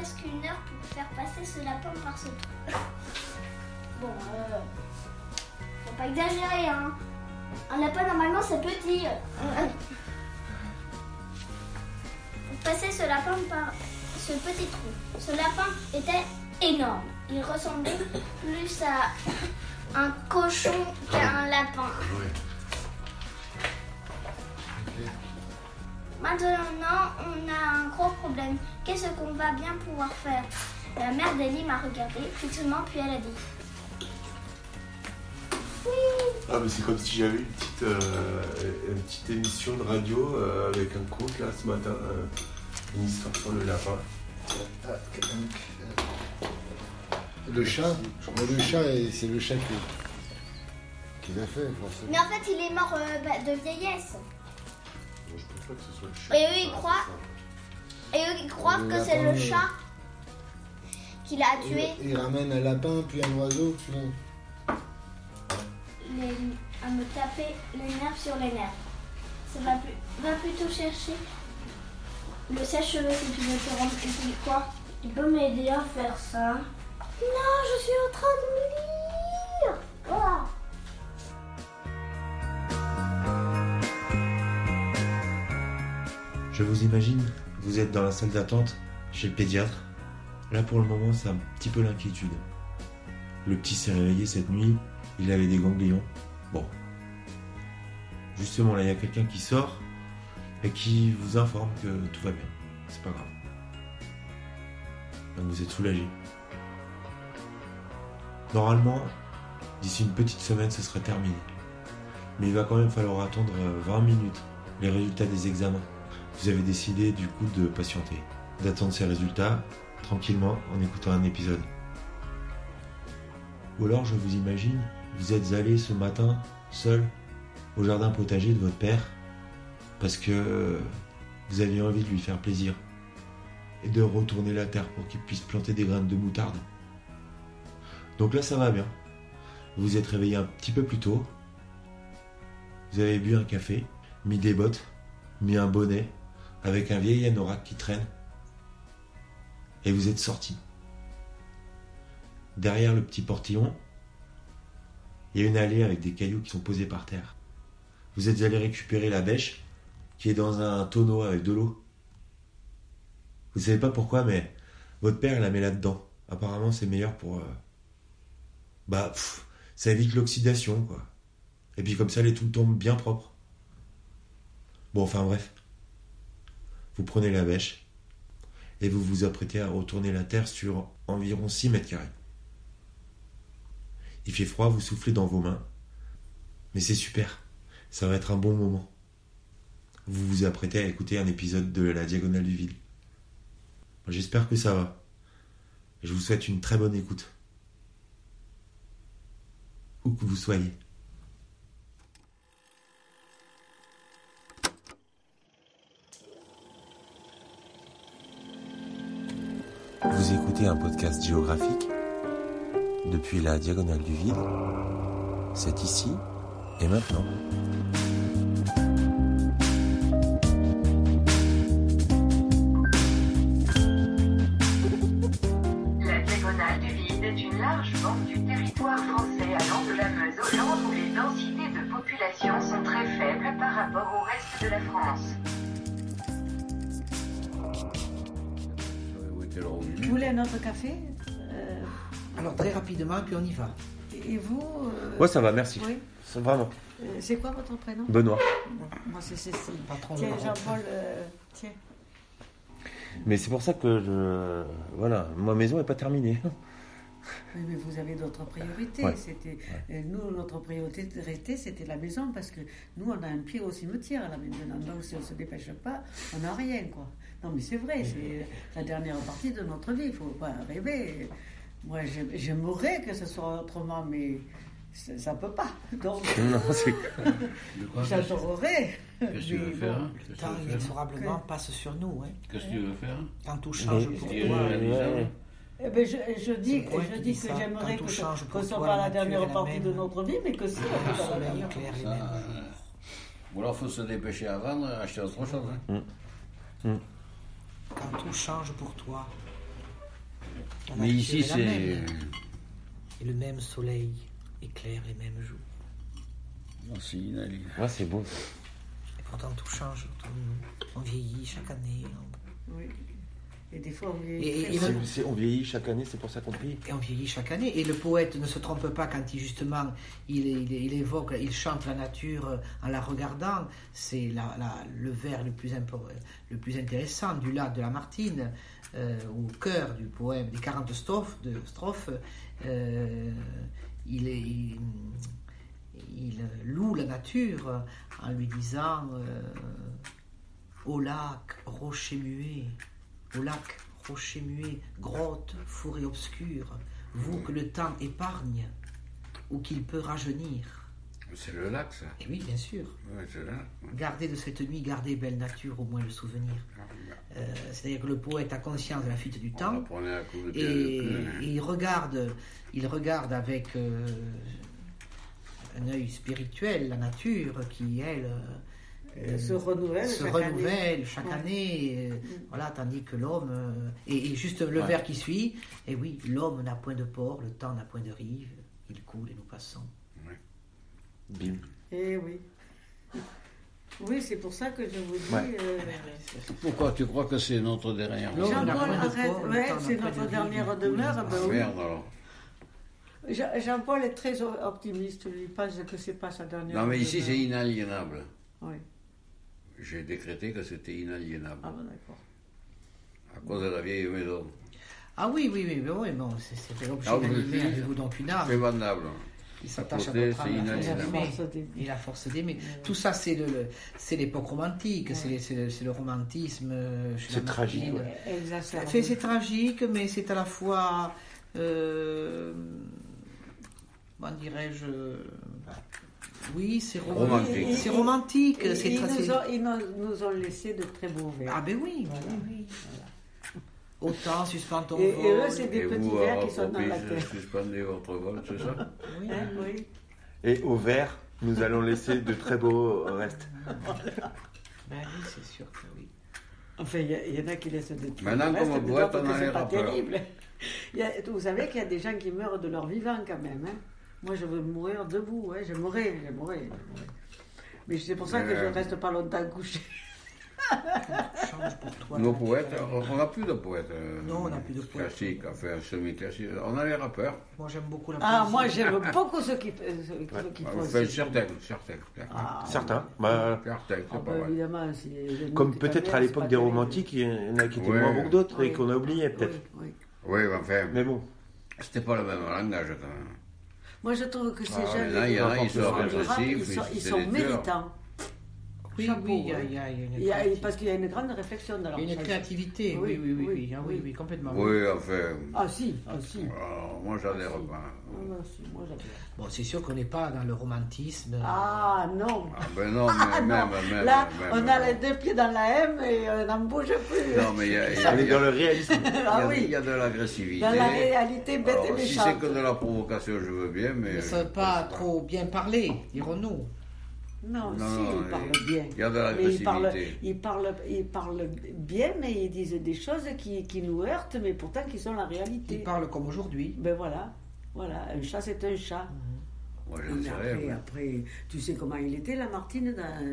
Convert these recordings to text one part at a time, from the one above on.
presque une heure pour faire passer ce lapin par ce trou. Bon, euh, faut pas exagérer, hein. Un lapin, normalement, c'est petit. Pour passer ce lapin par ce petit trou. Ce lapin était énorme. Il ressemblait plus à un cochon qu'à un lapin. Maintenant, on a un gros problème. Qu'est-ce qu'on va bien pouvoir faire? La mère d'Elie m'a regardé fixement, puis elle a dit Ah, mais c'est comme si j'avais une petite, euh, une petite émission de radio euh, avec un conte là ce matin. euh, une histoire sur le lapin. Le chat, mais le chat, et c'est le chat qui, qui l'a fait, forcément. Mais en fait, il est mort euh, bah, de vieillesse. Moi, je préfère que ce soit le chat. Et eux, ils croient, et eux, ils croient Le que c'est le chat qui l'a tué. Il, il ramène un lapin, puis un oiseau, puis les- à me taper les nerfs sur les nerfs. Ça va, plus, va plutôt chercher le sèche-cheveux si tu veux te rendre. Et puis quoi Tu peux m'aider à faire ça Non, je suis en train de me Je vous imagine, vous êtes dans la salle d'attente chez le pédiatre. Là pour le moment c'est un petit peu l'inquiétude. Le petit s'est réveillé cette nuit, il avait des ganglions. Bon. Justement là il y a quelqu'un qui sort et qui vous informe que tout va bien. C'est pas grave. Donc vous êtes soulagé. Normalement, d'ici une petite semaine ce serait terminé. Mais il va quand même falloir attendre euh, 20 minutes les résultats des examens vous avez décidé du coup de patienter, d'attendre ces résultats tranquillement en écoutant un épisode. Ou alors je vous imagine, vous êtes allé ce matin seul au jardin potager de votre père parce que vous aviez envie de lui faire plaisir et de retourner la terre pour qu'il puisse planter des graines de moutarde. Donc là ça va bien. Vous vous êtes réveillé un petit peu plus tôt. Vous avez bu un café, mis des bottes, mis un bonnet avec un vieil anorak qui traîne. Et vous êtes sorti. Derrière le petit portillon, il y a une allée avec des cailloux qui sont posés par terre. Vous êtes allé récupérer la bêche qui est dans un tonneau avec de l'eau. Vous savez pas pourquoi, mais votre père la met là-dedans. Apparemment, c'est meilleur pour. euh, Bah, ça évite l'oxydation, quoi. Et puis comme ça, les tout tombent bien propres. Bon, enfin bref. Vous prenez la bêche et vous vous apprêtez à retourner la terre sur environ 6 mètres carrés. Il fait froid, vous soufflez dans vos mains. Mais c'est super. Ça va être un bon moment. Vous vous apprêtez à écouter un épisode de La Diagonale du Vide. J'espère que ça va. Je vous souhaite une très bonne écoute. Où que vous soyez. Vous écoutez un podcast géographique depuis la diagonale du vide. C'est ici et maintenant. La diagonale du vide est une large bande du territoire français allant de la Meuse au où les densités de population sont très faibles par rapport au reste de la France. Vous voulez un autre café Euh, Alors très rapidement, puis on y va. Et vous euh, Ouais, ça va, merci. Oui. C'est Vraiment. Euh, C'est quoi votre prénom? Benoît. Moi, c'est Cécile. Patron de Tiens. Jean-Paul, euh, tiens. Mais c'est pour ça que je. Voilà, ma maison n'est pas terminée. Oui, mais vous avez d'autres priorités. Ouais. C'était nous notre priorité c'était la maison parce que nous on a un pied au cimetière là maintenant. Donc si on se dépêche pas, on n'a rien quoi. Non mais c'est vrai, c'est la dernière partie de notre vie. Il faut pas rêver. Moi j'aim- j'aimerais que ce soit autrement, mais ça, ça peut pas. Donc non, c'est. J'adorerais. Qu'est-ce que tu veux faire hein? Qu'est-ce Le que temps tu veux faire inexorablement passe sur nous. Hein. Qu'est-ce que tu veux faire Quand tout change pour toi. Eh ben, je, je dis, C'est je dis que j'aimerais que ce que soit pas la dernière partie même. de notre vie, mais que peut la soleil dernière. Ou alors faut se dépêcher avant, acheter autre chose. hein. Quand tout change pour toi, La Mais ici, est la c'est. même. Et le même soleil éclaire les mêmes jours. Non, c'est. Ouais, c'est beau. Et pourtant, tout change autour de nous. On vieillit chaque année. on- Oui. Et des fois, on vieillit Et- et C'est- on vieillit chaque année, c'est pour ça qu'on prie. Et on vieillit chaque année. Et le poète ne se trompe pas quand il justement il, il- il évoque, il chante la nature en la regardant. C'est la- la- le vers le plus, le plus intéressant du lac de Lamartine, euh, au cœur du poème, des 40 strophes. De, strophes euh, il, est- il- il loue la nature en lui disant euh, Au lac, rocher muet, au lac, rocher muet, grotte, forêt obscure, vous que le temps épargne ou qu'il peut rajeunir. C'est le lac, ça. Et oui, bien sûr. Ouais. Gardez de cette nuit, gardez belle nature, au moins le souvenir. Euh, C'est-à-dire que le poète a conscience de la fuite du On temps et, et il regarde, il regarde avec euh, un œil spirituel la nature qui elle euh, se renouvelle se chaque renouvelle année. chaque Ouais. année, euh, voilà, tandis que l'homme euh, et, et juste le Ouais. vers qui suit, et oui, l'homme n'a point de port, le temps n'a point de rive, il coule et nous passons. Bim. Eh oui. Oui, c'est pour ça que je vous dis. Ouais. euh, Pourquoi tu crois que c'est notre dernière Jean-Paul, arrête. Ouais, c'est notre de dernière rive, demeure. et ben oui. Merde alors. Jean- Jean-Paul est très optimiste. Il pense que c'est pas sa dernière Non, mais ici, c'est inaliénable. Oui. J'ai décrété que c'était inaliénable. Ah bon, d'accord. À cause de la vieille maison. Ah oui, oui, oui, oui, oui, bon, c'est- c'était l'objet Ah d'animer, oui. avez-vous donc une arme C'est vendable. Il s'attache à côté, force d'aimer. Et la force d'aimer. Tout ça, c'est le, le- c'est l'époque romantique, c'est, c'est le, c'est le romantisme. euh, chez C'est la tragique, ouais. C'est tragique, mais c'est à la fois, euh, comment dirais-je, oui, c'est romantique. C'est romantique, Ils, c'est ils très- nous ont, ils nous, ont laissé de très beaux vers. Ah ben oui, Voilà. oui, oui. Autant suspend ton Et- et eux, c'est des Et petits vous, vers alors, qui sont dans la terre. suspendez votre vol, c'est ça Oui. Hein, oui. Et au vert, nous allons laisser de très beaux restes. Ben oui, c'est sûr que oui. Enfin, il y, en a qui laissent des trucs. Maintenant, comme on que a c'est les pas terrible. A- vous savez qu'il y a des gens qui meurent de leur vivant quand même. hein. Moi, je veux mourir debout. hein. Je mourrai, je mourrai. Mais c'est pour ça que je euh, ne reste pas longtemps couché. Change pour toi. Nos poètes, on n'a plus de poètes. euh, Non, on n'a plus de poètes. Classiques, enfin semi-classiques. On a les rappeurs. Moi, j'aime beaucoup la Ah, poésie. moi, j'aime beaucoup ceux qui, ceux- ceux qui font Enfin, certains, certains. Ah, Certains. Bah, Certains, ah, c'est bah, pas vrai. évidemment, si comme peut-être à l'époque des romantiques, il y en a qui étaient Ouais. moins bons que d'autres et qu'on a oublié peut-être. Oui, oui. Oui, mais enfin, Mais bon. c'était pas le même langage quand même. Moi, je trouve que ces Ah, jeunes, là, il y en a, ils sont rap, répressifs, ils sont, ils- ils sont méritants. Oui, Chapeau, oui, il y a, hein. il y a- il y a une Il y a- créativité. parce qu'il y a une grande réflexion dans leur Il y a une créativité, Oui, oui, oui, oui, oui, oui, ah oui, oui. oui, complètement. Oui, enfin. Ah si, ah si. alors, moi, j'adhère Ah, si. pas. Ah, si, moi, j'adore. Bon, c'est sûr qu'on n'est pas dans le romantisme. Ah non. Ah ben non, mais Ah, même, non. même. Là, même, on a les deux pieds dans la M et on n'en bouge plus. Non, mais il y a, il y dans le réalisme. il y a- ah il oui, y a de l'agressivité. dans la réalité bête Alors, et si c'est méchante. que de la provocation, je veux bien, mais. Ne je sont pas trop bien parlé, dirons-nous. Non, Non, si, non, ils il- parlent bien. Il y Mais ils parlent, ils, parlent, ils parlent bien, mais ils disent des choses qui, qui nous heurtent, mais pourtant qui sont la réalité. Ils parlent comme aujourd'hui. Ben voilà, voilà, un chat c'est un chat. Moi, je après, tu sais comment il était, la Martine dans,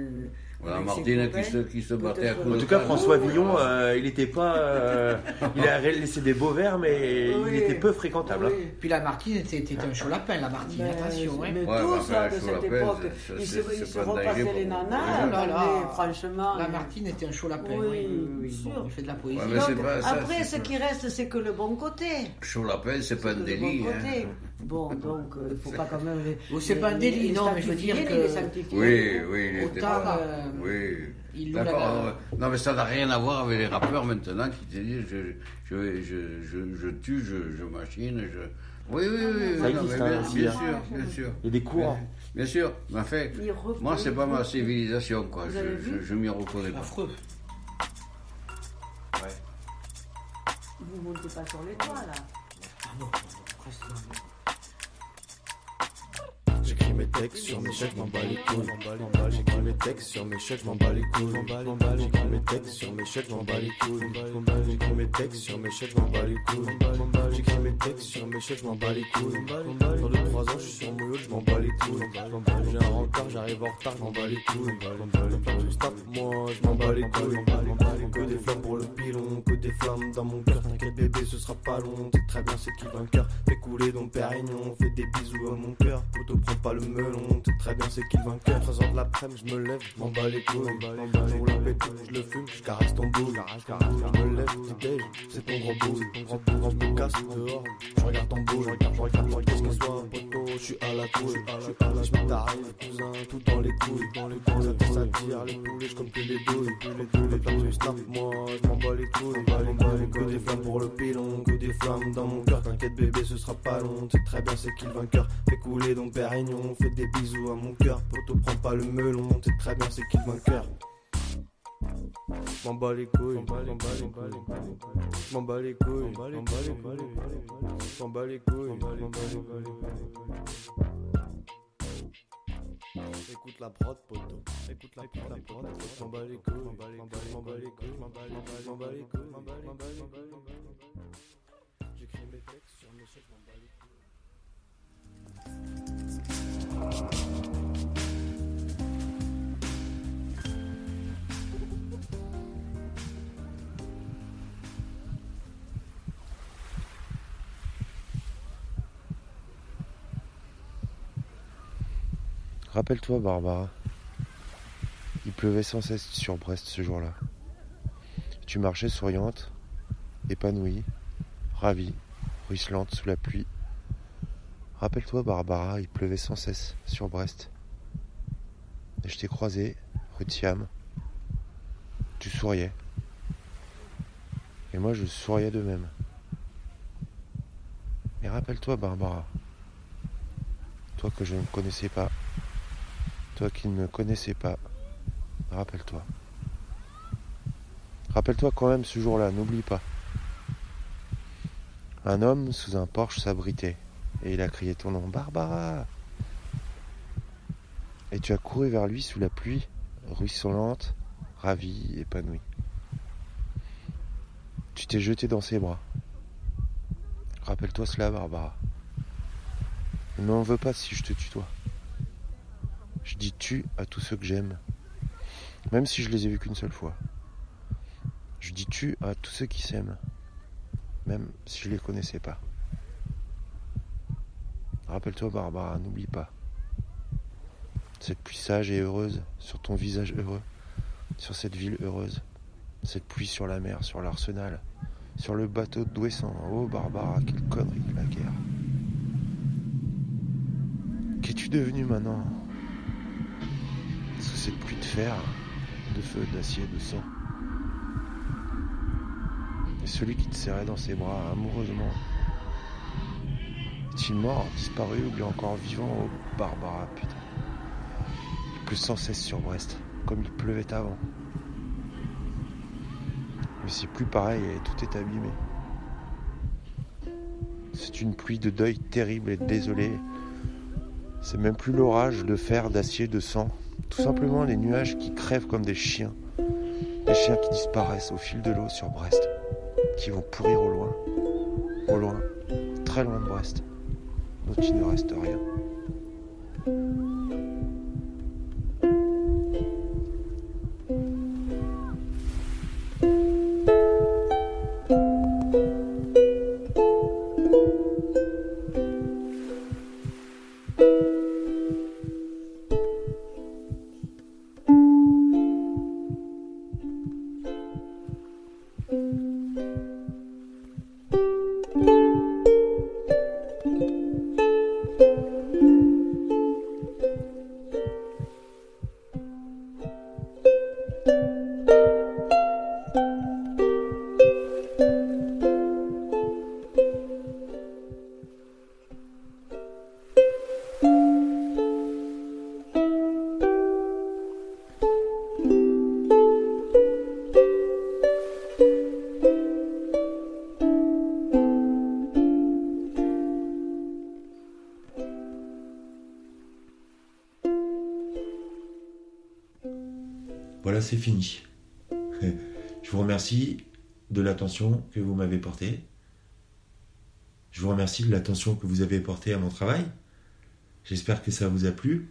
Voilà, Martine qui se, qui se battait à coups En tout cas. François Villon, euh, il n'était pas. euh, il a laissé des beaux vers, mais Oui. il était peu fréquentable. hein. Oui. Puis la Martine, était c'était un chaud lapin, la Martine, Mais, attention. Hein. mais Ouais, tous bah, enfin, hein, de cette époque, c'est- ils se, ils se repassaient les Oui, nanas, oh là là. mais franchement. La Martine était un chaud lapin. Oui, oui, sûr. Bon, il fait de la poésie. Ouais, mais c'est Donc, pas ça, après, ce qui reste, c'est que le bon côté. Chaud lapin, c'est pas un délit. Bon donc, il ne faut pas quand même. les- c'est les- pas un délit, les non, mais je veux dire que- les. Oui, oui, il était Autant, pas. euh, Oui. il D'accord. non, mais- Non, mais ça n'a rien à voir avec les rappeurs maintenant qui te disent je, je, je, je, je tue, je, je machine, je. Oui, oui, oui. Ça non, existe, mais hein, bien, bien sûr, bien sûr. Il y a des courants. Bien sûr, mais Il refait- moi, c'est pas ma civilisation, quoi. Vous Je, avez vu je, je m'y reconnais pas. Affreux. Vous ne montez pas sur les toits, là. Ah non, reste là. J'écris mes textes sur mes chèques, je m'en bats les couilles. J'écris mes textes sur mes chèques, m'en bats les couilles. J'écris mes textes sur mes chèques, je m'en bats les couilles. J'écris mes textes sur mes chèques, m'en bats les couilles. J'écris mes textes sur mes chèques, m'en bats les couilles. Dans 2-3 ans, je suis sur mon yacht, m'en bats les couilles. J'ai un rencard, j'arrive en retard, je m'en bats les couilles. Tape, moi, je m'en bats les couilles. Que des flammes pour le pilon, que des flammes dans mon cœur. T'inquiète, bébé, ce sera pas long. T'es très bien, c'est qui vainqueur. Fais couler dans Pérignon, fais des bisous à mon cœur. Le melon, t'es très bien, c'est qui vainqueur. 3 heures de l'après-midi, je me lève, je m'en bats les couilles. Je roule un pétou, je le fume, je caresse ton boule. Je me lève, déj, c'est ton gros boule. Je me casse dehors, je regarde ton boule. Je regarde, je regarde, je regarde, qu'est-ce soit poteau, je suis à la couille. Je me t'arrive, cousin, tout dans les couilles. Dans les couilles, ça ça tire, les poulets, je comme que les douilles. Les flammes snap, moi, je m'en bats les couilles. Que des flammes pour le pilon, que des flammes dans mon cœur. T'inquiète, bébé, ce sera pas long. C'est très bien, c'est qui le vainqueur. Fais couler dans Pérignon, fais des bisous à mon cœur. Poto, prends pas le melon, c'est très bien, c'est qui le vainqueur. M'en bats les couilles, m'en bats les couilles, m'en bats les couilles. Écoute la prod, poto. Écoute la prod, la prod. M'en bats les couilles, m'en bats les m'en bats les couilles, m'en bats les couilles, m'en bats les couilles, m'en bats les couilles, m'en bats les couilles. J'écris mes textes sur mes chèques, m'en bats les couilles. Rappelle-toi, Barbara. Il pleuvait sans cesse sur Brest ce jour-là. Tu marchais souriante, épanouie, ravie, ruisselante sous la pluie. Rappelle-toi, Barbara, il pleuvait sans cesse sur Brest. Et je t'ai croisé, rue de Siam. Tu souriais. Et moi, je souriais de même. Et rappelle-toi, Barbara, toi que je ne connaissais pas, toi qui ne me connaissais pas, rappelle-toi. Rappelle-toi quand même ce jour-là, n'oublie pas. Un homme sous un porche s'abritait et il a crié ton nom, Barbara. Et tu as couru vers lui sous la pluie, ruisselante, ravie, épanouie. Tu t'es jeté dans ses bras. Rappelle-toi cela, Barbara. Ne m'en veux pas si je te tutoie. Je dis tu à tous ceux que j'aime, même si je les ai vus qu'une seule fois. Je dis tu à tous ceux qui s'aiment, même si je les connaissais pas. Rappelle-toi, Barbara, n'oublie pas. Cette pluie sage et heureuse sur ton visage heureux, sur cette ville heureuse, cette pluie sur la mer, sur l'arsenal, sur le bateau de Douessant. Oh, Barbara, quelle connerie la guerre. Qu'es-tu devenu maintenant? Sous cette pluie de fer, de feu, d'acier, de sang. Et celui qui te serrait dans ses bras amoureusement. Est-il mort, disparu ou bien encore vivant Oh Barbara, putain. Il pleut sans cesse sur Brest, comme il pleuvait avant. Mais c'est plus pareil tout est abîmé. C'est une pluie de deuil terrible et désolée. C'est même plus l'orage de fer, d'acier, de sang. Tout simplement les nuages qui crèvent comme des chiens. Des chiens qui disparaissent au fil de l'eau sur Brest. Qui vont pourrir au loin. Au loin. Très loin de Brest. Dont il ne reste rien. C'est fini. Je vous remercie de l'attention que vous m'avez portée. Je vous remercie de l'attention que vous avez portée à mon travail. J'espère que ça vous a plu.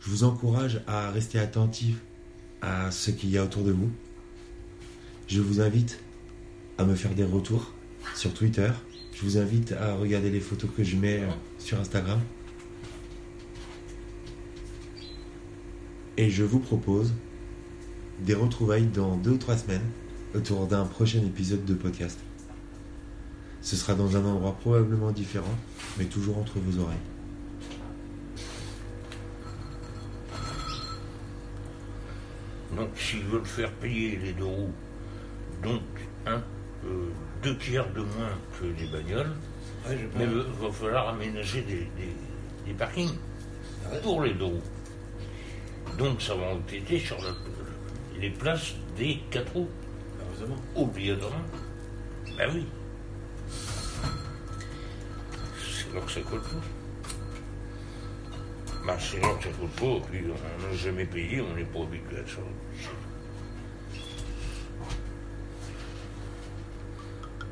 Je vous encourage à rester attentif à ce qu'il y a autour de vous. Je vous invite à me faire des retours sur Twitter. Je vous invite à regarder les photos que je mets euh, sur Instagram. Et je vous propose des retrouvailles dans deux ou trois semaines autour d'un prochain épisode de podcast. Ce sera dans un endroit probablement différent, mais toujours entre vos oreilles. Donc s'ils veulent faire payer les deux roues, donc un, euh, deux tiers de moins que les bagnoles, mais il va falloir aménager des, des- des parkings pour les deux roues. Donc ça va empiéter sur la- les places des quatre roues. Obligatoirement. Ben oui. C'est là que ça coûte pas. Ben, c'est là que ça coûte pas, puis on n'a jamais payé, on n'est pas habitué à ça.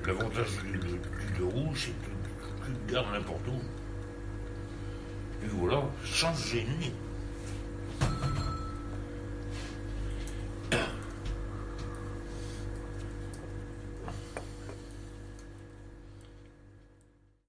L'avantage du, du, du deux roues, c'est que tu te gares n'importe où. Et voilà, sans gêner.